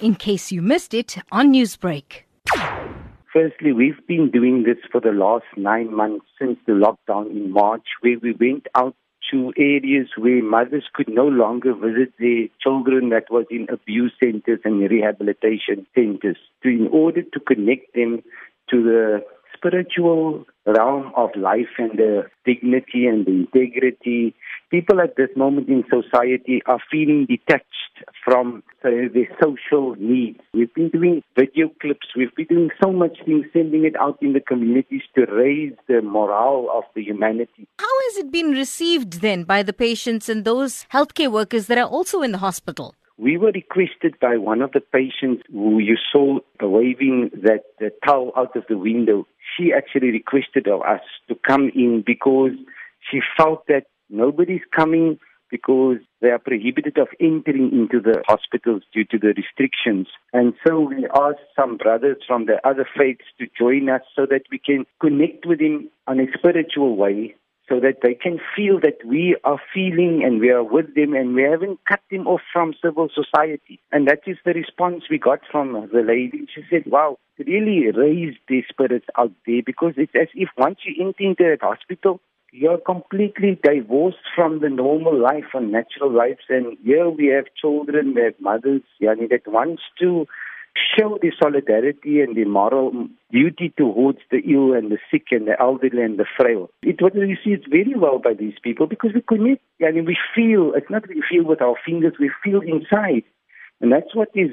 in case you missed it on Newsbreak. Firstly, we've been doing this for the last nine months since the lockdown in March, where we went out to areas where mothers could no longer visit their children that was in abuse centers and rehabilitation centers to, in order to connect them to the spiritual realm of life and the dignity and the integrity. People at this moment in society are feeling detached from uh, their social needs. We've been doing video clips, we've been doing so much things, sending it out in the communities to raise the morale of the humanity. How has it been received then by the patients and those healthcare workers that are also in the hospital? We were requested by one of the patients who you saw waving that towel out of the window. She actually requested of us to come in because she felt that nobody's coming because they are prohibited of entering into the hospitals due to the restrictions. And so we asked some brothers from the other faiths to join us so that we can connect with them on a spiritual way so that they can feel that we are feeling and we are with them and we haven't cut them off from civil society. And that is the response we got from the lady. She said, wow, really raised the spirits out there because it's as if once you enter into a hospital, you're completely divorced from the normal life and natural lives. And here we have children, we have mothers, yani, that wants to show the solidarity and the moral duty towards the ill and the sick and the elderly and the frail. It was received very well by these people because we connect I mean, we feel, it's not we feel with our fingers, we feel inside. And that's what is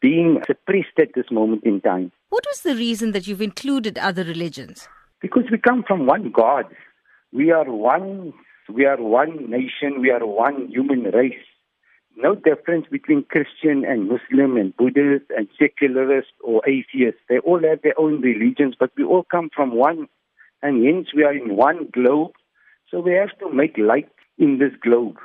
being suppressed at this moment in time. What was the reason that you've included other religions? Because we come from one God. We are one we are one nation, we are one human race no difference between Christian and Muslim and Buddhist and secularist or atheist. They all have their own religions, but we all come from one, and hence we are in one globe. So we have to make light in this globe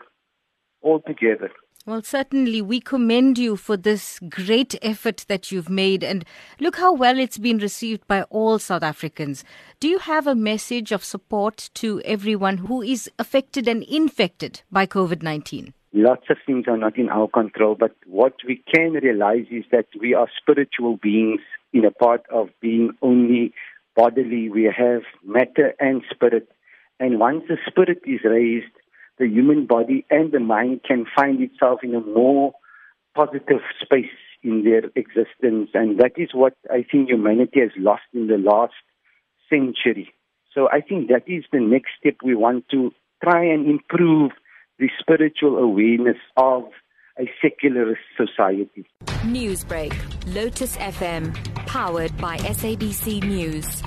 all together. Well, certainly, we commend you for this great effort that you've made. And look how well it's been received by all South Africans. Do you have a message of support to everyone who is affected and infected by COVID 19? Lots of things are not in our control, but what we can realize is that we are spiritual beings in a part of being only bodily. We have matter and spirit. And once the spirit is raised, the human body and the mind can find itself in a more positive space in their existence. And that is what I think humanity has lost in the last century. So I think that is the next step we want to try and improve the spiritual awareness of a secularist society. Newsbreak, Lotus FM, powered by SABC News.